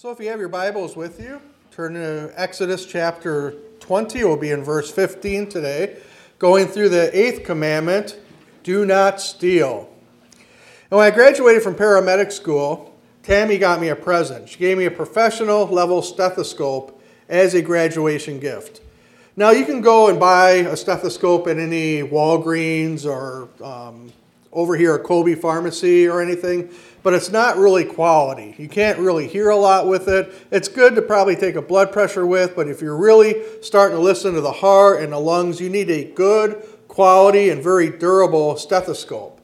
So if you have your Bibles with you, turn to Exodus chapter 20. We'll be in verse 15 today, going through the eighth commandment do not steal. And when I graduated from paramedic school, Tammy got me a present. She gave me a professional level stethoscope as a graduation gift. Now, you can go and buy a stethoscope at any Walgreens or um, over here at Colby Pharmacy or anything, but it's not really quality. You can't really hear a lot with it. It's good to probably take a blood pressure with, but if you're really starting to listen to the heart and the lungs, you need a good quality and very durable stethoscope.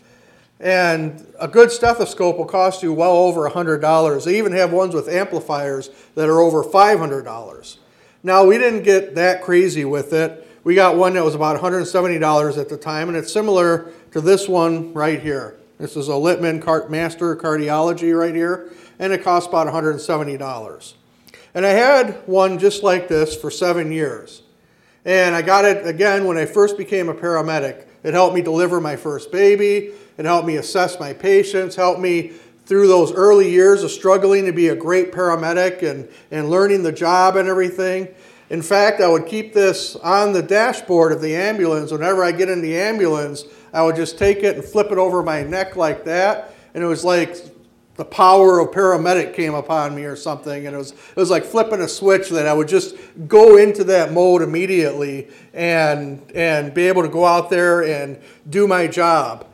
And a good stethoscope will cost you well over $100. They even have ones with amplifiers that are over $500. Now, we didn't get that crazy with it. We got one that was about $170 at the time, and it's similar to this one right here. This is a Littmann Master Cardiology right here, and it costs about $170. And I had one just like this for seven years. And I got it again when I first became a paramedic. It helped me deliver my first baby. It helped me assess my patients, helped me through those early years of struggling to be a great paramedic and, and learning the job and everything. In fact, I would keep this on the dashboard of the ambulance. Whenever I get in the ambulance, I would just take it and flip it over my neck like that. And it was like the power of paramedic came upon me or something. And it was, it was like flipping a switch that I would just go into that mode immediately and, and be able to go out there and do my job.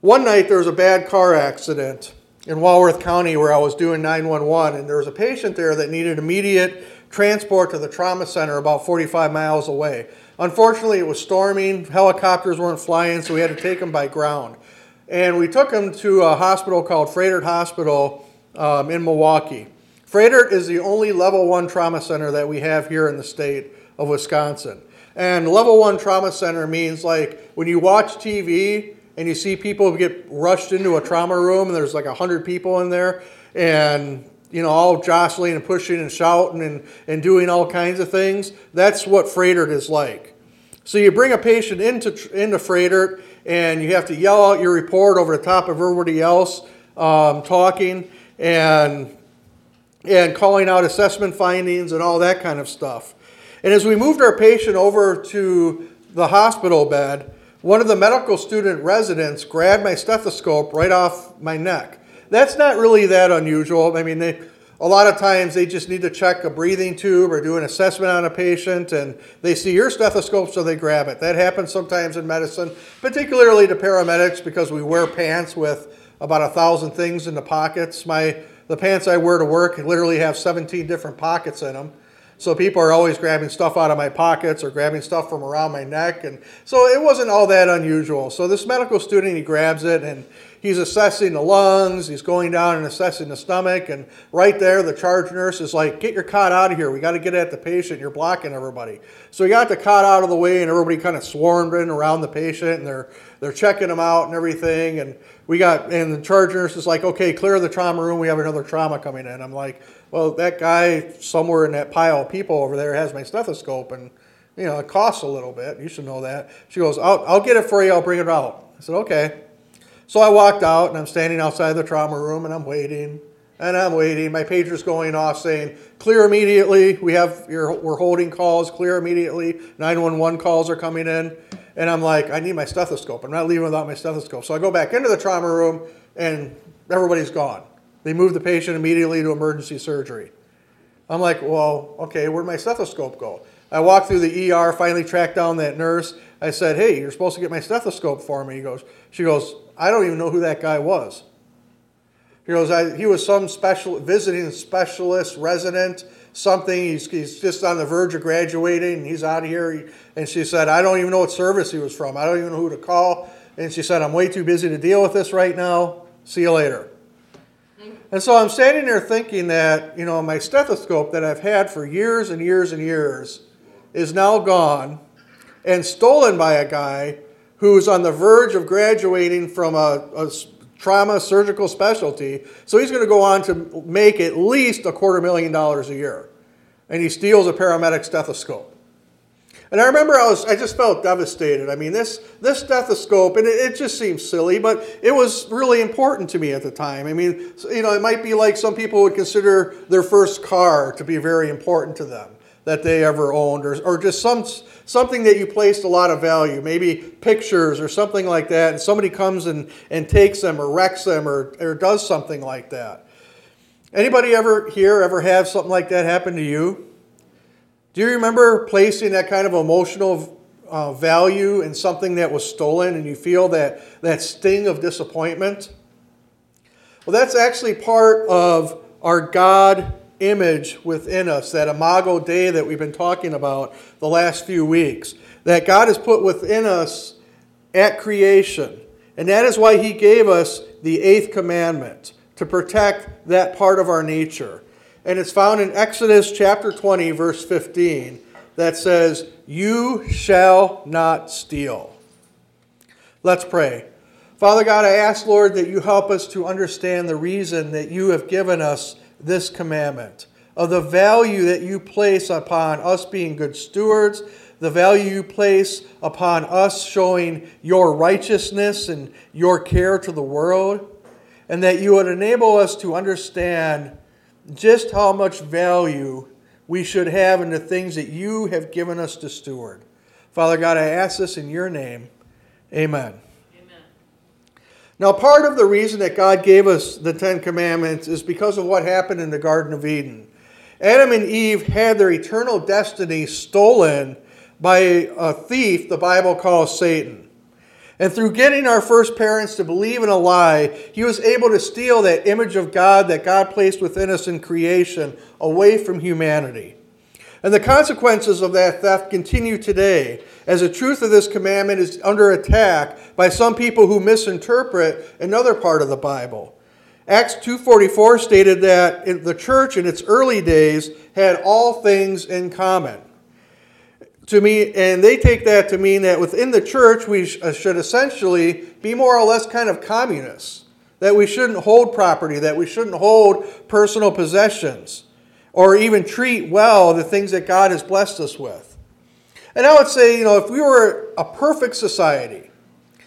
One night there was a bad car accident in Walworth County where I was doing 911, and there was a patient there that needed immediate transport to the trauma center about 45 miles away. Unfortunately, it was storming, helicopters weren't flying, so we had to take him by ground. And we took him to a hospital called Froedtert Hospital um, in Milwaukee. Froedtert is the only level one trauma center that we have here in the state of Wisconsin. And level one trauma center means like when you watch TV and you see people get rushed into a trauma room and there's like 100 people in there and you know all jostling and pushing and shouting and, and doing all kinds of things that's what Froedtert is like so you bring a patient into, into Froedtert and you have to yell out your report over the top of everybody else um, talking and and calling out assessment findings and all that kind of stuff and as we moved our patient over to the hospital bed one of the medical student residents grabbed my stethoscope right off my neck. That's not really that unusual. I mean, they, a lot of times they just need to check a breathing tube or do an assessment on a patient and they see your stethoscope so they grab it. That happens sometimes in medicine, particularly to paramedics because we wear pants with about a thousand things in the pockets. My the pants I wear to work literally have 17 different pockets in them. So people are always grabbing stuff out of my pockets or grabbing stuff from around my neck. And so it wasn't all that unusual. So this medical student, he grabs it and he's assessing the lungs, he's going down and assessing the stomach. And right there, the charge nurse is like, get your cot out of here. We got to get at the patient. You're blocking everybody. So he got the cot out of the way and everybody kind of swarmed in around the patient and they're, they're checking him out and everything. And we got, and the charge nurse is like, okay, clear the trauma room. We have another trauma coming in. I'm like, well, that guy somewhere in that pile of people over there has my stethoscope, and you know it costs a little bit. You should know that. She goes, I'll, I'll get it for you. I'll bring it out. I said, okay. So I walked out, and I'm standing outside the trauma room, and I'm waiting, and I'm waiting. My pager's going off saying, clear immediately. We have your, we're holding calls. Clear immediately. 911 calls are coming in. And I'm like, I need my stethoscope. I'm not leaving without my stethoscope. So I go back into the trauma room, and everybody's gone. They moved the patient immediately to emergency surgery. I'm like, well, okay, where'd my stethoscope go? I walk through the ER, finally track down that nurse. I said, hey, you're supposed to get my stethoscope for me. He goes, she goes, I don't even know who that guy was. He goes, I, uh, he was some special visiting specialist, resident, something. He's, he's just on the verge of graduating, he's out of here. And she said, I don't even know what service he was from. I don't even know who to call. And she said, I'm way too busy to deal with this right now. See you later. And so I'm standing there thinking that, you know, my stethoscope that I've had for years and years and years is now gone and stolen by a guy who's on the verge of graduating from a, a trauma surgical specialty. So he's going to go on to make at least a quarter million dollars a year. And he steals a paramedic stethoscope. And I remember I was I just felt devastated. I mean, this this stethoscope, and it, it, just seems silly, but it was really important to me at the time. I mean, you know, it might be like some people would consider their first car to be very important to them that they ever owned, or, or just some something that you placed a lot of value, maybe pictures or something like that, and somebody comes and, and takes them or wrecks them or, or does something like that. Anybody ever here ever have something like that happen to you? Do you remember placing that kind of emotional uh, value in something that was stolen and you feel that, that sting of disappointment? Well, that's actually part of our God image within us, that imago Dei that we've been talking about the last few weeks, that God has put within us at creation. And that is why He gave us the eighth commandment to protect that part of our nature. And it's found in Exodus chapter 20, verse 15, that says, You shall not steal. Let's pray. Father God, I ask, Lord, that you help us to understand the reason that you have given us this commandment, of the value that you place upon us being good stewards, the value you place upon us showing your righteousness and your care to the world, and that you would enable us to understand just how much value we should have in the things that you have given us to steward. Father God, I ask this in your name. Amen. Now, part of the reason that God gave us the Ten Commandments is because of what happened in the Garden of Eden. Adam and Eve had their eternal destiny stolen by a thief the Bible calls Satan. And through getting our first parents to believe in a lie, he was able to steal that image of God that God placed within us in creation away from humanity. And the consequences of that theft continue today, as the truth of this commandment is under attack by some people who misinterpret another part of the Bible. Acts 2:44 stated that the church in its early days had all things in common to me, and they take that to mean that within the church we uh, should essentially be more or less kind of communists. That we shouldn't hold property, that we shouldn't hold personal possessions, or even treat well the things that God has blessed us with. And I would say, you know, if we were a perfect society,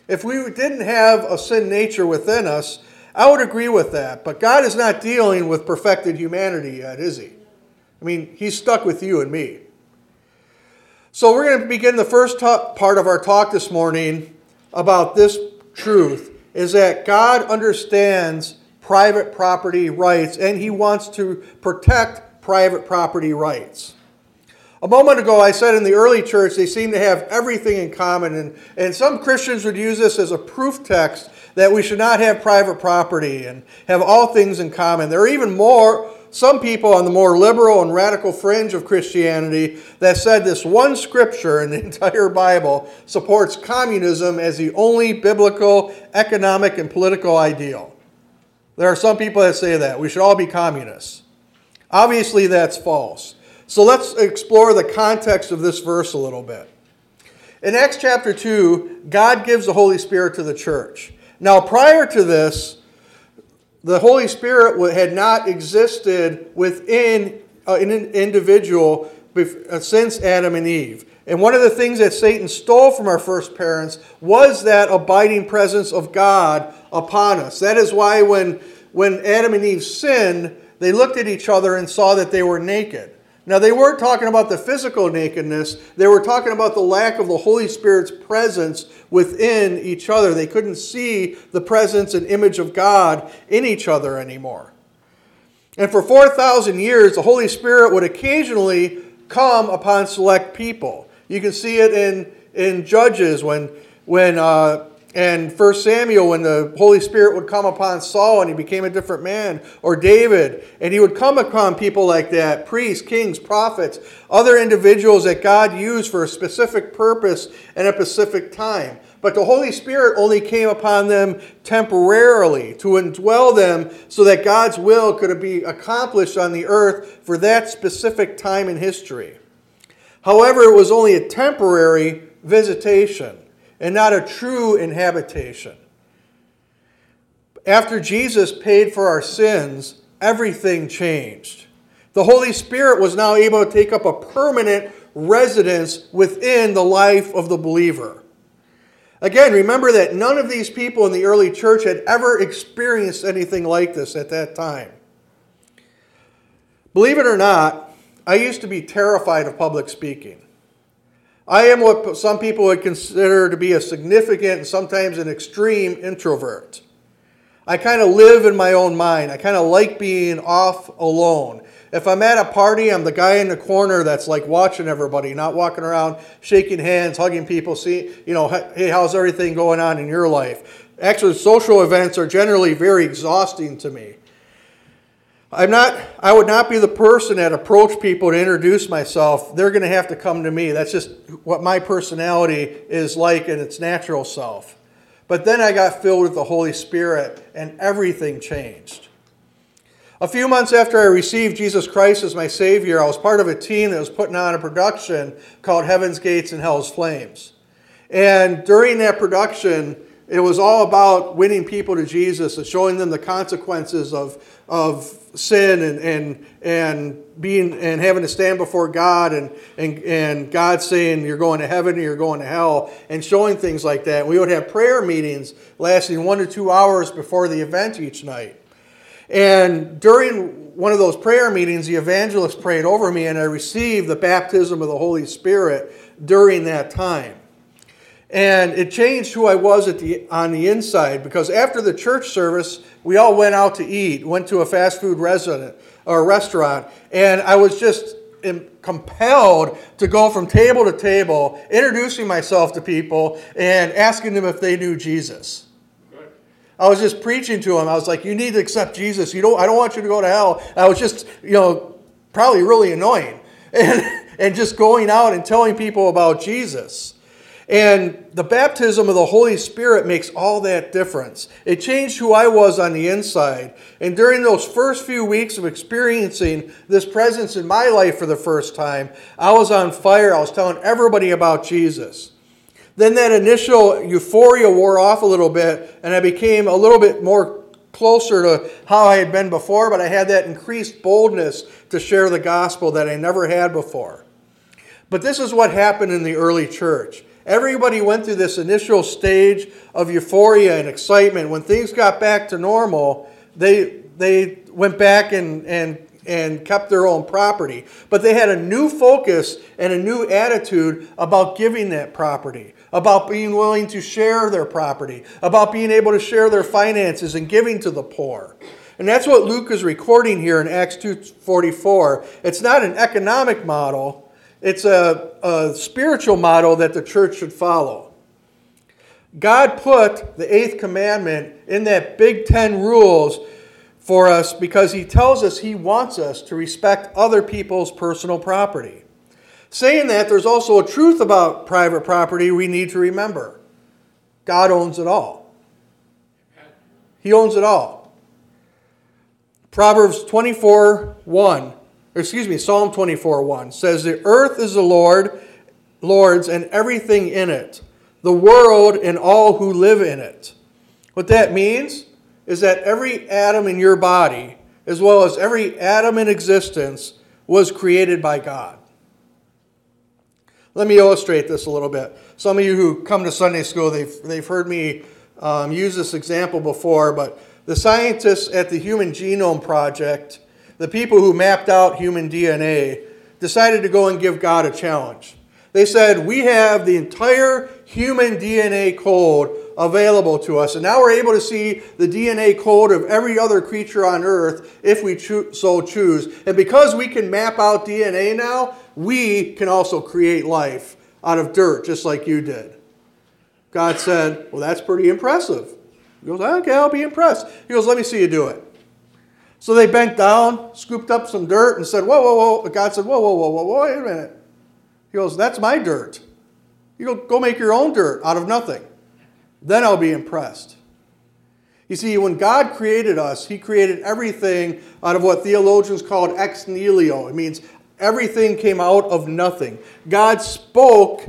if we didn't have a sin nature within us, I would agree with that. But God is not dealing with perfected humanity yet, is He? I mean, He's stuck with you and me. So, we're going to begin the first part of our talk this morning about this truth is that God understands private property rights and he wants to protect private property rights. A moment ago, I said in the early church they seem to have everything in common, and, and some Christians would use this as a proof text that we should not have private property and have all things in common. There are even more some people on the more liberal and radical fringe of Christianity that said this one scripture in the entire Bible supports communism as the only biblical economic and political ideal. There are some people that say that. We should all be communists. Obviously, that's false. So let's explore the context of this verse a little bit. In Acts chapter 2, God gives the Holy Spirit to the church. Now, prior to this, the Holy Spirit had not existed within uh, an individual uh, since Adam and Eve. And one of the things that Satan stole from our first parents was that abiding presence of God upon us. That is why when, when Adam and Eve sinned, they looked at each other and saw that they were naked. Now, they weren't talking about the physical nakedness, they were talking about the lack of the Holy Spirit's presence within each other. They couldn't see the presence and image of God in each other anymore. And for 4,000 years, the Holy Spirit would occasionally come upon select people. You can see it in, in Judges when, when uh, and 1 Samuel, when the Holy Spirit would come upon Saul and he became a different man, or David, and he would come upon people like that priests, kings, prophets, other individuals that God used for a specific purpose and a specific time. But the Holy Spirit only came upon them temporarily to indwell them so that God's will could be accomplished on the earth for that specific time in history. However, it was only a temporary visitation and not a true inhabitation. After Jesus paid for our sins, everything changed. The Holy Spirit was now able to take up a permanent residence within the life of the believer. Again, remember that none of these people in the early church had ever experienced anything like this at that time. Believe it or not, I used to be terrified of public speaking. I am what some people would consider to be a significant and sometimes an extreme introvert. I kind of live in my own mind. I kind of like being off alone. If I'm at a party, I'm the guy in the corner that's like watching everybody, not walking around shaking hands, hugging people, see, you know, hey, how's everything going on in your life? Actually, social events are generally very exhausting to me. I'm not I would not be the person that approach people to introduce myself. They're going to have to come to me. That's just what my personality is like in its natural self. But then I got filled with the Holy Spirit and everything changed. A few months after I received Jesus Christ as my Savior, I was part of a team that was putting on a production called Heaven's Gates and Hell's Flames. And during that production, it was all about winning people to Jesus and showing them the consequences of, of sin and, and, and being and having to stand before God and, and, and God saying you're going to heaven or you're going to hell and showing things like that. We would have prayer meetings lasting one to two hours before the event each night. And during one of those prayer meetings, the evangelist prayed over me, and I received the baptism of the Holy Spirit during that time. And it changed who I was at the, on the inside because after the church service, we all went out to eat, went to a fast food resident, or restaurant, and I was just compelled to go from table to table, introducing myself to people and asking them if they knew Jesus. I was just preaching to him. I was like, "You need to accept Jesus. You don't. I don't want you to go to hell." I was just, you know, probably really annoying, and and just going out and telling people about Jesus. And the baptism of the Holy Spirit makes all that difference. It changed who I was on the inside. And during those first few weeks of experiencing this presence in my life for the first time, I was on fire. I was telling everybody about Jesus. Then that initial euphoria wore off a little bit, and I became a little bit more closer to how I had been before, but I had that increased boldness to share the gospel that I never had before. But this is what happened in the early church. Everybody went through this initial stage of euphoria and excitement. When things got back to normal, they, they went back and, and and kept their own property. But they had a new focus and a new attitude about giving that property, about being willing to share their property, about being able to share their finances and giving to the poor. And that's what Luke is recording here in Acts 2:44. It's not an economic model, it's a, a spiritual model that the church should follow. God put the eighth commandment in that big 10 rules for us because he tells us he wants us to respect other people's personal property. Saying that, there's also a truth about private property we need to remember God owns it all. He owns it all. Proverbs 24 1, excuse me, Psalm 24 1 says, The earth is the Lord, Lord's, and everything in it, the world and all who live in it. What that means is that every atom in your body, as well as every atom in existence, was created by God. Let me illustrate this a little bit. Some of you who come to Sunday school, they've, they've heard me um, use this example before, but the scientists at the Human Genome Project, the people who mapped out human DNA, decided to go and give God a challenge. They said, We have the entire human DNA code available to us. And now we're able to see the DNA code of every other creature on earth if we cho- so choose. And because we can map out DNA now, we can also create life out of dirt, just like you did. God said, Well, that's pretty impressive. He goes, Okay, I'll be impressed. He goes, Let me see you do it. So they bent down, scooped up some dirt, and said, Whoa, whoa, whoa. God said, Whoa, Whoa, whoa, whoa, whoa, wait a minute. He goes, That's my dirt. You go, go make your own dirt out of nothing. Then I'll be impressed. You see, when God created us, He created everything out of what theologians called ex nihilo. It means everything came out of nothing. God spoke,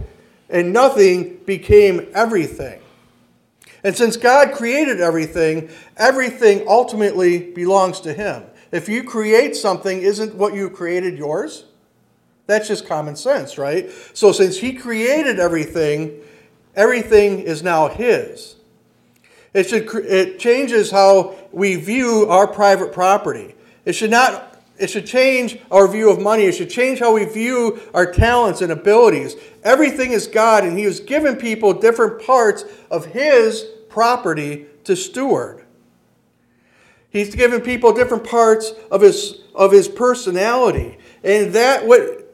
and nothing became everything. And since God created everything, everything ultimately belongs to Him. If you create something, isn't what you created yours? That's just common sense, right? So since he created everything, everything is now his. It, should, it changes how we view our private property. It should not it should change our view of money. It should change how we view our talents and abilities. Everything is God, and He has given people different parts of His property to steward. He's given people different parts of His, of his personality. And that what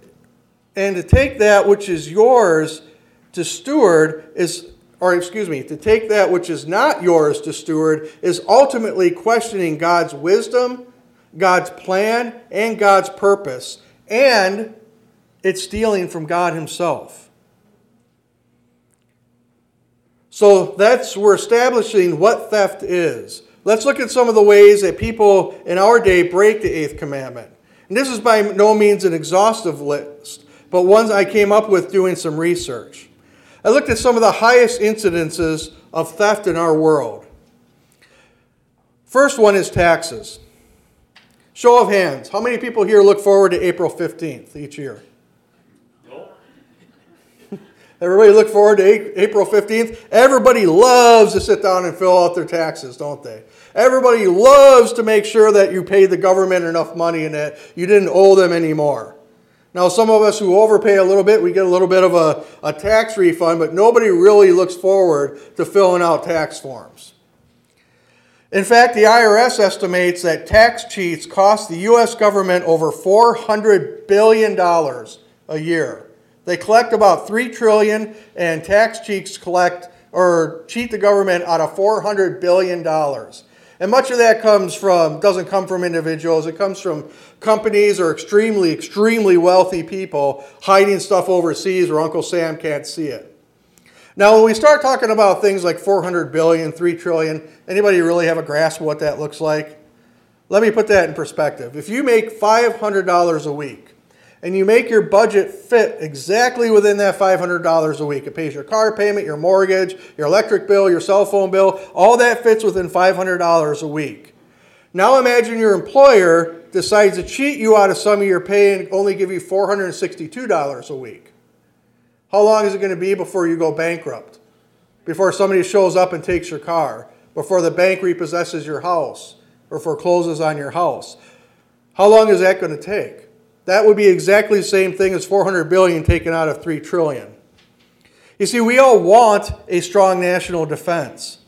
and to take that which is yours to steward is or excuse me, to take that which is not yours to steward is ultimately questioning God's wisdom, God's plan, and God's purpose. And it's stealing from God Himself. So that's we're establishing what theft is. Let's look at some of the ways that people in our day break the eighth commandment. And this is by no means an exhaustive list, but ones I came up with doing some research. I looked at some of the highest incidences of theft in our world. First one is taxes. Show of hands. How many people here look forward to April 15th each year? Everybody look forward to April 15th. Everybody loves to sit down and fill out their taxes, don't they? Everybody loves to make sure that you paid the government enough money and that you didn't owe them anymore. Now, some of us who overpay a little bit, we get a little bit of a, a tax refund, but nobody really looks forward to filling out tax forms. In fact, the IRS estimates that tax cheats cost the U.S. government over $400 billion a year. They collect about 3 trillion, and tax cheats collect or cheat the government out of $400 billion. And much of that comes from, doesn't come from individuals, it comes from companies or extremely, extremely wealthy people hiding stuff overseas where Uncle Sam can't see it. Now, when we start talking about things like 400 billion, 3 trillion, anybody really have a grasp of what that looks like? Let me put that in perspective. If you make $500 a week, and you make your budget fit exactly within that $500 a week. It pays your car payment, your mortgage, your electric bill, your cell phone bill, all that fits within $500 a week. Now imagine your employer decides to cheat you out of some of your pay and only give you $462 a week. How long is it going to be before you go bankrupt? Before somebody shows up and takes your car? Before the bank repossesses your house or forecloses on your house? How long is that going to take? That would be exactly the same thing as 400 billion taken out of 3 trillion. You see, we all want a strong national defense.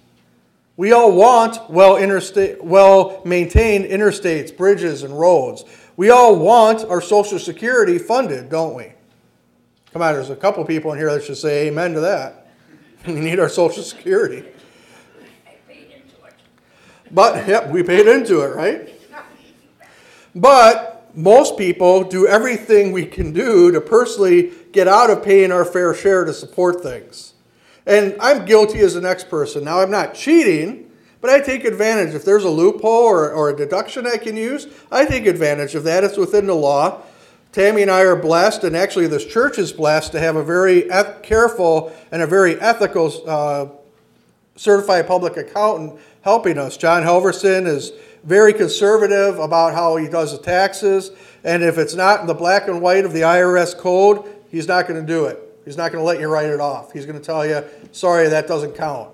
We all want well, interstate, well maintained interstates, bridges, and roads. We all want our Social Security funded, don't we? Come on, there's a couple people in here that should say amen to that. we need our Social Security. But, yep, we paid into it, right? But most people do everything we can do to personally get out of paying our fair share to support things. And I'm guilty as the next person. Now, I'm not cheating, but I take advantage. If there's a loophole or, or a deduction I can use, I take advantage of that. It's within the law. Tammy and I are blessed, and actually, this church is blessed to have a very careful and a very ethical uh, certified public accountant helping us. John Helverson is very conservative about how he does the taxes. And if it's not in the black and white of the IRS code, he's not going to do it. He's not going to let you write it off. He's going to tell you, sorry, that doesn't count.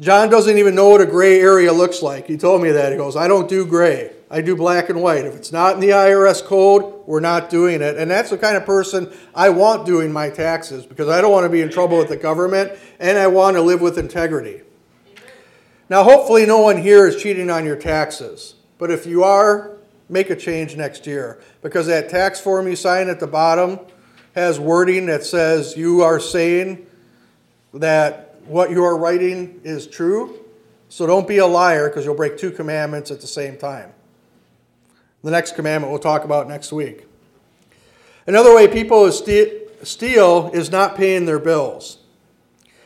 John doesn't even know what a gray area looks like. He told me that. He goes, I don't do gray. I do black and white. If it's not in the IRS code, we're not doing it. And that's the kind of person I want doing my taxes because I don't want to be in trouble with the government and I want to live with integrity. Now, hopefully, no one here is cheating on your taxes. But if you are, make a change next year because that tax form you sign at the bottom has wording that says you are saying that what you are writing is true. So don't be a liar because you'll break two commandments at the same time. The next commandment we'll talk about next week. Another way people steal is not paying their bills.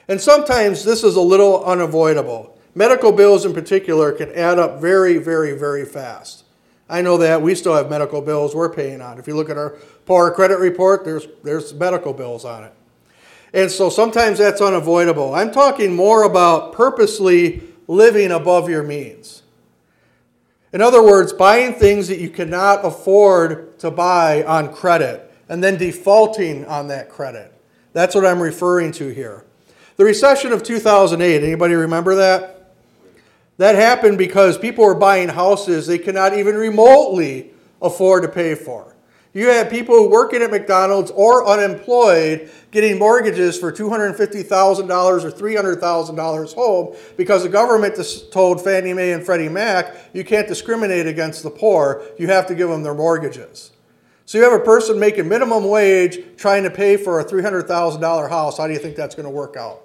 And sometimes this is a little unavoidable. Medical bills in particular can add up very, very, very fast. I know that we still have medical bills we're paying on. If you look at our poor credit report, there's, there's medical bills on it. And so sometimes that's unavoidable. I'm talking more about purposely living above your means. In other words, buying things that you cannot afford to buy on credit. and then defaulting on that credit. That's what I'm referring to here. The recession of 2008, anybody remember that? That happened because people were buying houses they could not even remotely afford to pay for. You had people working at McDonald's or unemployed getting mortgages for $250,000 or $300,000 home because the government told Fannie Mae and Freddie Mac you can't discriminate against the poor, you have to give them their mortgages. So you have a person making minimum wage trying to pay for a $300,000 house. How do you think that's going to work out?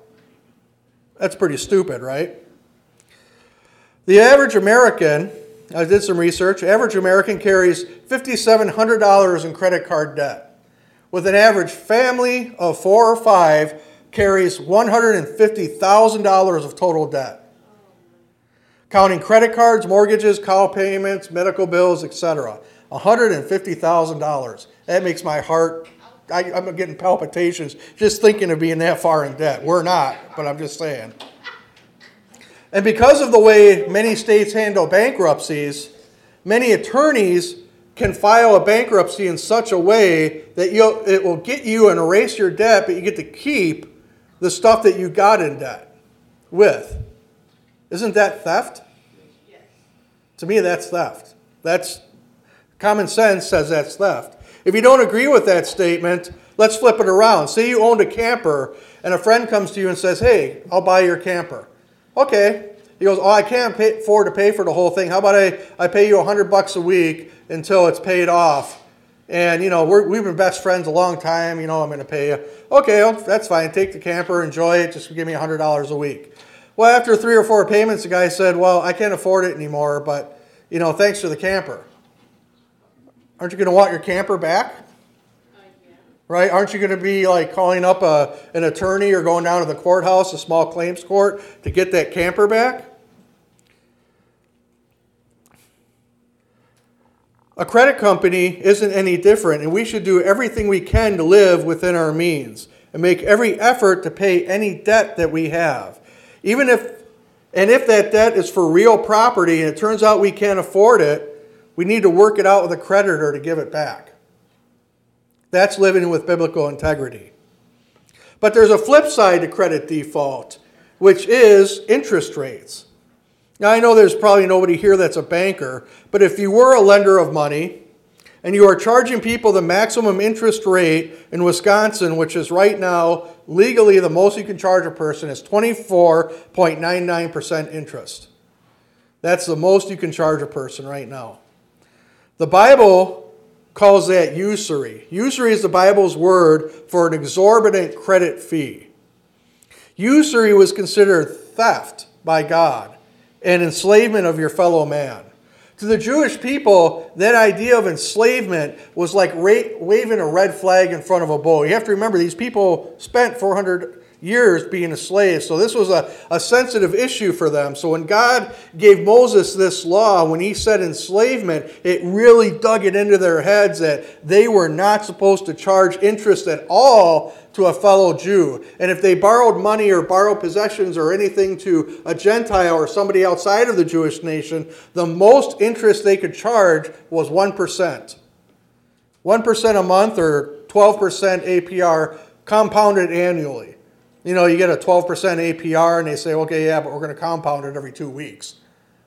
That's pretty stupid, right? The average American I did some research. Average American carries $5,700 in credit card debt, with an average family of four or five carries $150,000 of total debt, counting credit cards, mortgages, car payments, medical bills, etc. $150,000. That makes my heart. I, I'm getting palpitations just thinking of being that far in debt. We're not, but I'm just saying. And because of the way many states handle bankruptcies, many attorneys can file a bankruptcy in such a way that it will get you and erase your debt, but you get to keep the stuff that you got in debt with. Isn't that theft? Yes. To me, that's theft. That's common sense says that's theft. If you don't agree with that statement, let's flip it around. Say you owned a camper and a friend comes to you and says, Hey, I'll buy your camper. Okay. He goes, Oh, I can't pay, afford to pay for the whole thing. How about I, I pay you 100 bucks a week until it's paid off? And, you know, we have been best friends a long time. You know, I'm going to pay you. Okay, well, that's fine. Take the camper, enjoy it. Just give me $100 a week. Well, after three or four payments, the guy said, Well, I can't afford it anymore, but, you know, thanks for the camper. Aren't you going to want your camper back? Right? Aren't you going to be like calling up a, an attorney or going down to the courthouse, a small claims court, to get that camper back? A credit company isn't any different, and we should do everything we can to live within our means and make every effort to pay any debt that we have. Even if, and if that debt is for real property and it turns out we can't afford it, we need to work it out with a creditor to give it back. That's living with biblical integrity. But there's a flip side to credit default, which is interest rates. Now, I know there's probably nobody here that's a banker, but if you were a lender of money and you are charging people the maximum interest rate in Wisconsin, which is right now legally the most you can charge a person, is 24.99% interest. That's the most you can charge a person right now. The Bible calls that usury. Usury is the Bible's word for an exorbitant credit fee. Usury was considered theft by God and enslavement of your fellow man. To the Jewish people, that idea of enslavement was like waving a red flag in front of a bull. You have to remember, these people spent 400 years being a slave, so this was a, a sensitive issue for them. So when God gave Moses this law, when he said enslavement, it really dug it into their heads that they were not supposed to charge interest at all to a fellow Jew. And if they borrowed money or borrowed possessions or anything to a Gentile or somebody outside of the Jewish nation, the most interest they could charge was 1%. 1% a month or 12% APR compounded annually. You know, you get a 12% APR and they say, okay, yeah, but we're going to compound it every two weeks.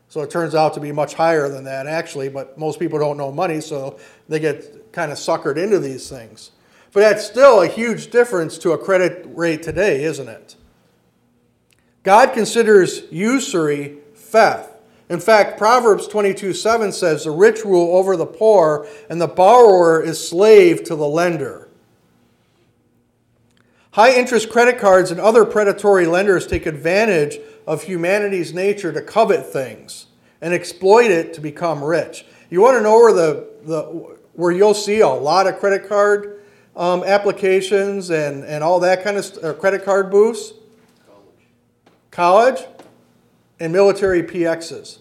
So it turns out to be much higher than that, actually, but most people don't know money, so they get kind of suckered into these things. But that's still a huge difference to a credit rate today, isn't it? God considers usury theft. In fact, Proverbs 22 7 says, The rich rule over the poor, and the borrower is slave to the lender. High interest credit cards and other predatory lenders take advantage of humanity's nature to covet things and exploit it to become rich. You want to know where the, the where you'll see a lot of credit card um, applications and, and all that kind of st- uh, credit card booths? College. College and military PXs.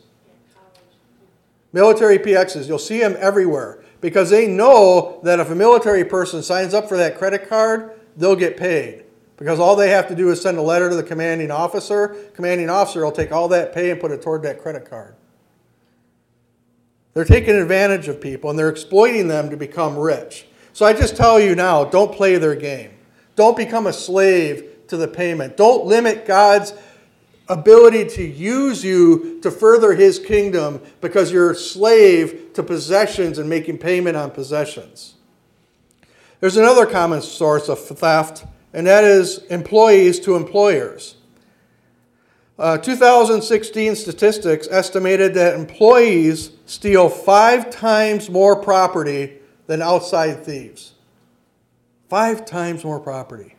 Military PXs, you'll see them everywhere because they know that if a military person signs up for that credit card, they'll get paid. Because all they have to do is send a letter to the commanding officer. Commanding officer will take all that pay and put it toward that credit card. They're taking advantage of people and they're exploiting them to become rich. So I just tell you now don't play their game. Don't become a slave to the payment. Don't limit God's ability to use you to further his kingdom because you're a slave to possessions and making payment on possessions. There's another common source of theft, and that is employees to employers. Uh, 2016 statistics estimated that employees steal five times more property than outside thieves. Five times more property.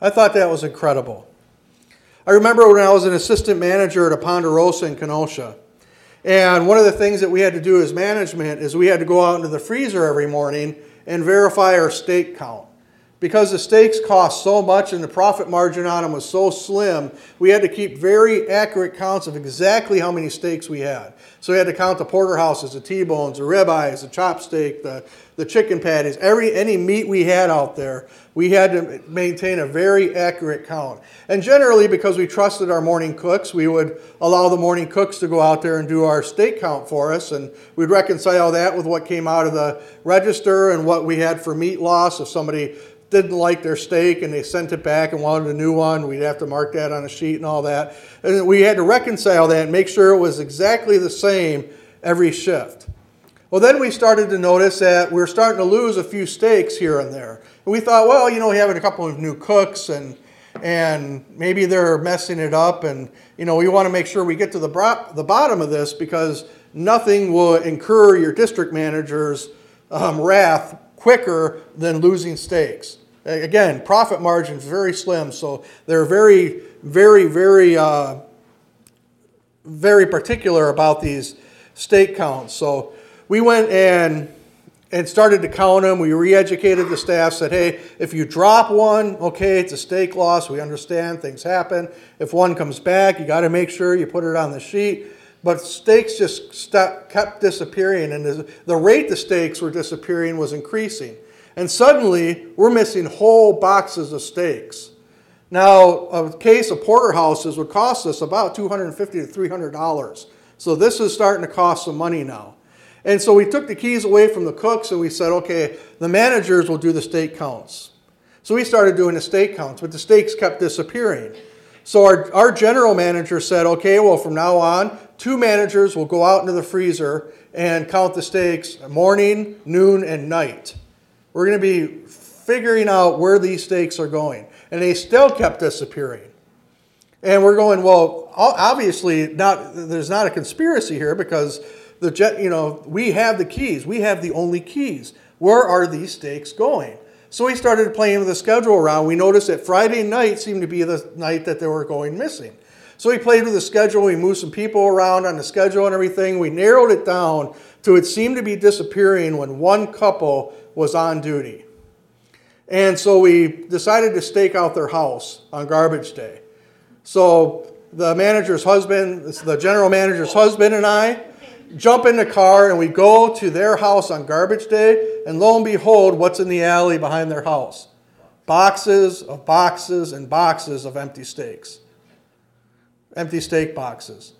I thought that was incredible. I remember when I was an assistant manager at a Ponderosa in Kenosha. And one of the things that we had to do as management is we had to go out into the freezer every morning and verify our steak count. Because the steaks cost so much and the profit margin on them was so slim, we had to keep very accurate counts of exactly how many steaks we had. So we had to count the porterhouses, the T-bones, the ribeyes, the chop steak, the, the chicken patties, every any meat we had out there. We had to maintain a very accurate count. And generally, because we trusted our morning cooks, we would allow the morning cooks to go out there and do our steak count for us, and we'd reconcile that with what came out of the register and what we had for meat loss if somebody didn't like their steak and they sent it back and wanted a new one, we'd have to mark that on a sheet and all that. And we had to reconcile that and make sure it was exactly the same every shift. Well, then we started to notice that we are starting to lose a few steaks here and there. And we thought, well, you know, we have a couple of new cooks and and maybe they're messing it up and you know we want to make sure we get to the, bro- the bottom of this because nothing will incur your district manager's um, wrath quicker than losing steaks. Again, profit margins very slim, so they're very, very, very, uh, very particular about these steak counts. So we went and and started to count them. We re-educated the staff. Said, "Hey, if you drop one, okay, it's a steak loss. We understand things happen. If one comes back, you got to make sure you put it on the sheet." But steaks just kept disappearing, and the rate the steaks were disappearing was increasing. And suddenly, we're missing whole boxes of steaks. Now, a case of porterhouses would cost us about 250 to $300. So this is starting to cost some money now. And so we took the keys away from the cooks and we said, okay, the managers will do the steak counts. So we started doing the steak counts, but the steaks kept disappearing. So our, our general manager said, okay, well, from now on, two managers will go out into the freezer and count the steaks morning, noon, and night. We're going to be figuring out where these steaks are going. And they still kept disappearing. And we're going, well, obviously, not, there's not a conspiracy here because the jet, you know, we have the keys. We have the only keys. Where are these steaks going? So we started playing with the schedule around. We noticed that Friday night seemed to be the night that they were going missing. So we played with the schedule. We moved some people around on the schedule and everything. We narrowed it down to it seemed to be disappearing when one couple was on duty. And so we decided to stake out their house on garbage day. So the manager's husband, the general manager's husband, and I jump in the car and we go to their house on garbage day, and lo and behold, what's in the alley behind their house? Boxes of boxes and boxes of empty steaks. Empty steak boxes.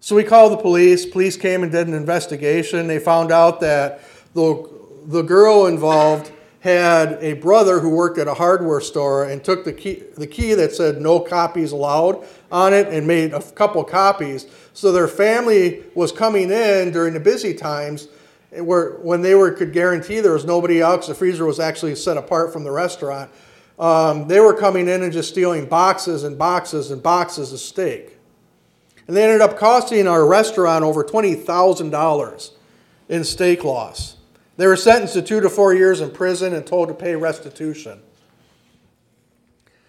So we called the police. Police came and did an investigation. They found out that the, the girl involved had a brother who worked at a hardware store and took the key, the key that said no copies allowed on it and made a couple copies. So their family was coming in during the busy times where when they were could guarantee there was nobody else. The freezer was actually set apart from the restaurant. Um, they were coming in and just stealing boxes and boxes and boxes of steak. And they ended up costing our restaurant over $20,000 in steak loss. They were sentenced to two to four years in prison and told to pay restitution.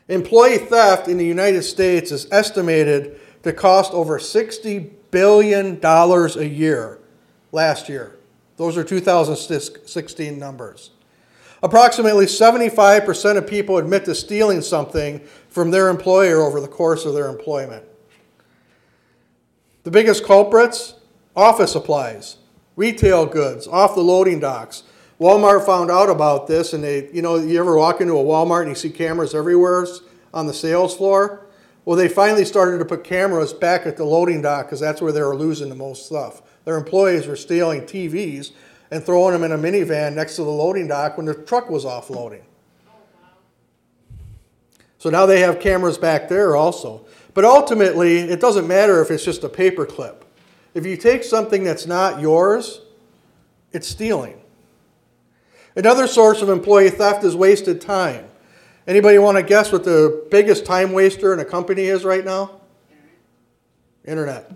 Employee theft in the United States is estimated to cost over $60 billion a year last year. Those are 2016 numbers. Approximately 75% of people admit to stealing something from their employer over the course of their employment. The biggest culprits office supplies, retail goods, off the loading docks. Walmart found out about this, and they, you know, you ever walk into a Walmart and you see cameras everywhere on the sales floor? Well, they finally started to put cameras back at the loading dock because that's where they were losing the most stuff. Their employees were stealing TVs and throwing them in a minivan next to the loading dock when the truck was offloading. So now they have cameras back there also. But ultimately, it doesn't matter if it's just a paper clip. If you take something that's not yours, it's stealing. Another source of employee theft is wasted time. Anybody want to guess what the biggest time waster in a company is right now? Internet.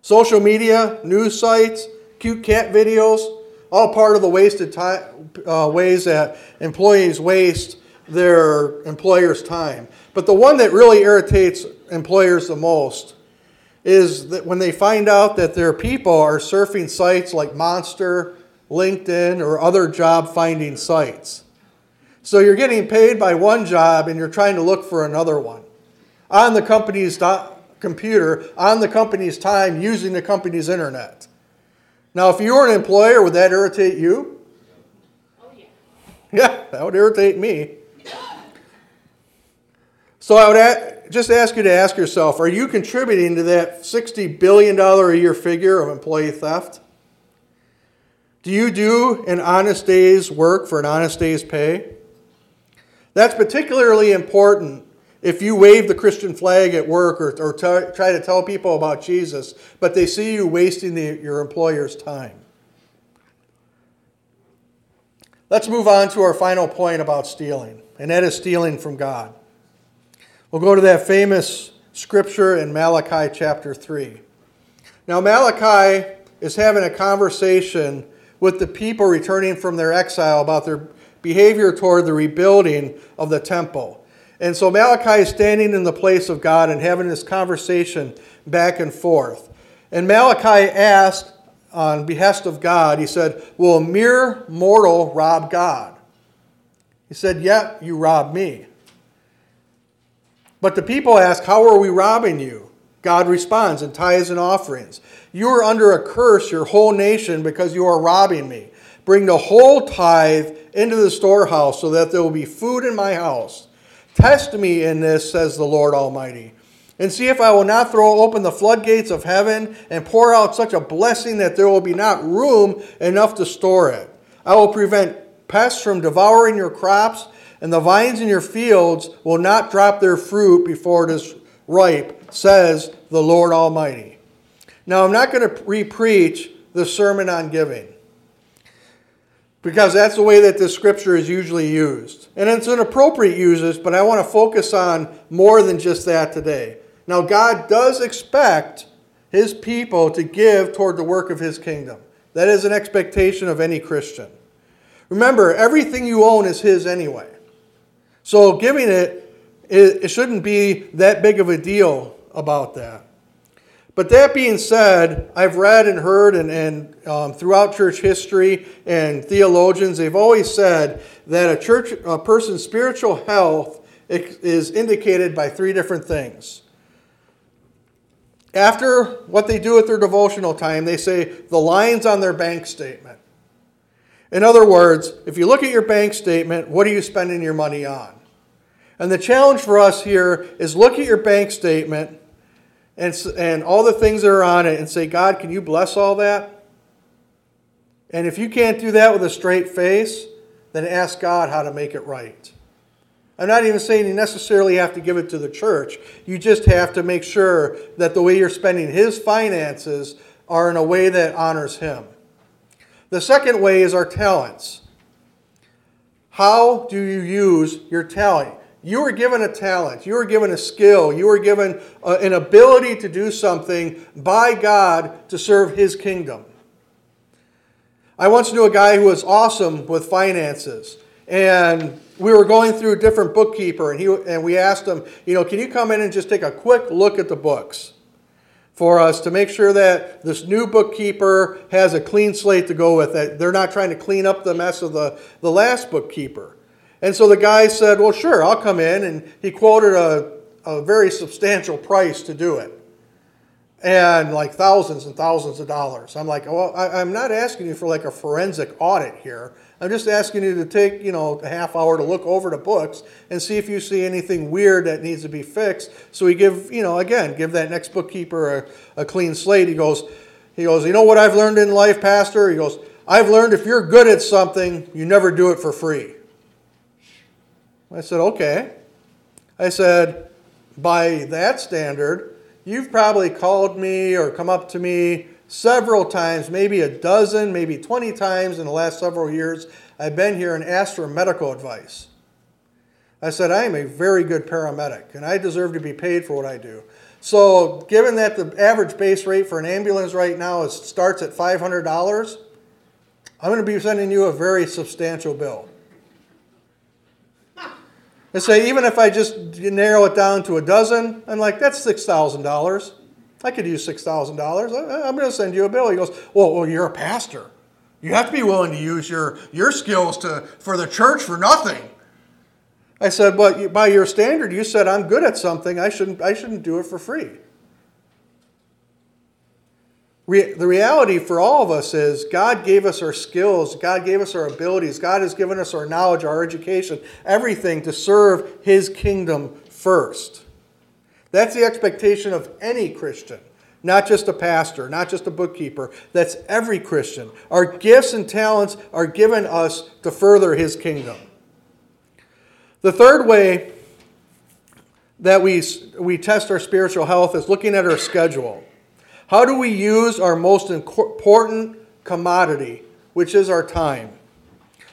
Social media, news sites, cute cat videos, all part of the wasted time, uh, ways that employees waste their employer's time. But the one that really irritates employers the most is that when they find out that their people are surfing sites like Monster, LinkedIn, or other job finding sites. So you're getting paid by one job and you're trying to look for another one on the company's computer, on the company's time, using the company's internet. Now, if you were an employer, would that irritate you? Oh, yeah. Yeah, that would irritate me. So I would just ask you to ask yourself are you contributing to that $60 billion a year figure of employee theft? Do you do an honest day's work for an honest day's pay? That's particularly important if you wave the Christian flag at work or, or t- try to tell people about Jesus, but they see you wasting the, your employer's time. Let's move on to our final point about stealing, and that is stealing from God. We'll go to that famous scripture in Malachi chapter 3. Now, Malachi is having a conversation with the people returning from their exile about their behavior toward the rebuilding of the temple. And so Malachi is standing in the place of God and having this conversation back and forth. And Malachi asked, on behest of God, he said, Will a mere mortal rob God? He said, Yet you rob me. But the people ask, How are we robbing you? God responds in tithes and offerings. You are under a curse, your whole nation, because you are robbing me. Bring the whole tithe into the storehouse so that there will be food in my house. Test me in this, says the Lord Almighty, and see if I will not throw open the floodgates of heaven and pour out such a blessing that there will be not room enough to store it. I will prevent pests from devouring your crops and the vines in your fields will not drop their fruit before it is ripe, says the Lord Almighty. Now, I'm not going to repreach the sermon on giving because that's the way that this scripture is usually used. And it's an appropriate uses, but I want to focus on more than just that today. Now, God does expect his people to give toward the work of his kingdom. That is an expectation of any Christian. Remember, everything you own is his anyway. So giving it, it, shouldn't be that big of a deal about that. But that being said, I've read and heard and, and um, throughout church history and theologians, they've always said that a church a person's spiritual health is indicated by three different things. After what they do at their devotional time, they say the lines on their bank statement. In other words, if you look at your bank statement, what are you spending your money on? And the challenge for us here is look at your bank statement and, and all the things that are on it and say, God, can you bless all that? And if you can't do that with a straight face, then ask God how to make it right. I'm not even saying you necessarily have to give it to the church. You just have to make sure that the way you're spending His finances are in a way that honors Him. The second way is our talents. How do you use your talent? You were given a talent, you were given a skill, you were given a, uh, an ability to do something by God to serve His kingdom. I once knew a guy who was awesome with finances, and we were going through a different bookkeeper, and, he, and we asked him, you know, can you come in and just take a quick look at the books for us to make sure that this new bookkeeper has a clean slate to go with it? They're not trying to clean up the mess of the, the last bookkeeper. And so the guy said, Well, sure, I'll come in. And he quoted a, a very substantial price to do it. And like thousands and thousands of dollars. I'm like, Well, I, I'm not asking you for like a forensic audit here. I'm just asking you to take, you know, a half hour to look over the books and see if you see anything weird that needs to be fixed. So we give, you know, again, give that next bookkeeper a, a clean slate. He goes, he goes, you know what I've learned in life, Pastor? He goes, I've learned if you're good at something, you never do it for free. I said, Okay. I said, By that standard, you've probably called me or come up to me several times, maybe a dozen, maybe 20 times in the last several years. I've been here and asked for medical advice. I said, I am a very good paramedic and I deserve to be paid for what I do. So, given that the average base rate for an ambulance right now is, starts at $500, I'm going to be sending you a very substantial bill. And say, even if I just narrow it down to a dozen, I'm like, that's $6,000. I could use $6,000. I'm going to send you a bill. He goes, well, well, you're a pastor. You have to be willing to use your, your skills to, for the church for nothing. I said, but by your standard, you said I'm good at something. I shouldn't, I shouldn't do it for free. Re- the reality for all of us is God gave us our skills, God gave us our abilities, God has given us our knowledge, our education, everything to serve His kingdom first. That's the expectation of any Christian, not just a pastor, not just a bookkeeper. That's every Christian. Our gifts and talents are given us to further His kingdom. The third way that we, we test our spiritual health is looking at our schedule. How do we use our most important commodity, which is our time?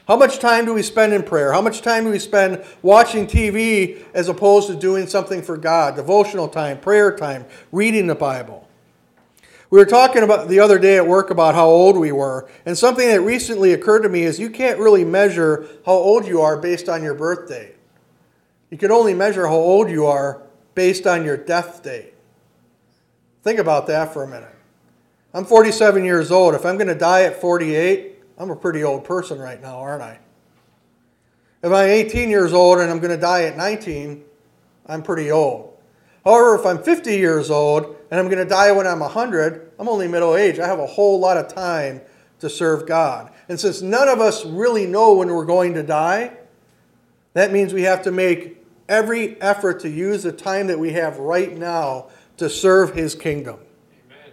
How much time do we spend in prayer? How much time do we spend watching TV as opposed to doing something for God? Devotional time, prayer time, reading the Bible. We were talking about the other day at work about how old we were, and something that recently occurred to me is you can't really measure how old you are based on your birthday. You can only measure how old you are based on your death date. Think about that for a minute. I'm 47 years old. If I'm going to die at 48, I'm a pretty old person right now, aren't I? If I'm 18 years old and I'm going to die at 19, I'm pretty old. However, if I'm 50 years old and I'm going to die when I'm 100, I'm only middle age. I have a whole lot of time to serve God. And since none of us really know when we're going to die, that means we have to make every effort to use the time that we have right now to serve his kingdom. Amen.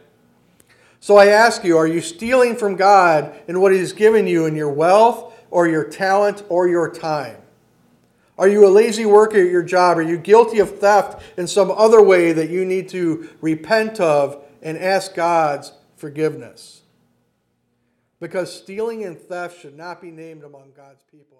So I ask you, are you stealing from God in what he's given you in your wealth or your talent or your time? Are you a lazy worker at your job? Are you guilty of theft in some other way that you need to repent of and ask God's forgiveness? Because stealing and theft should not be named among God's people.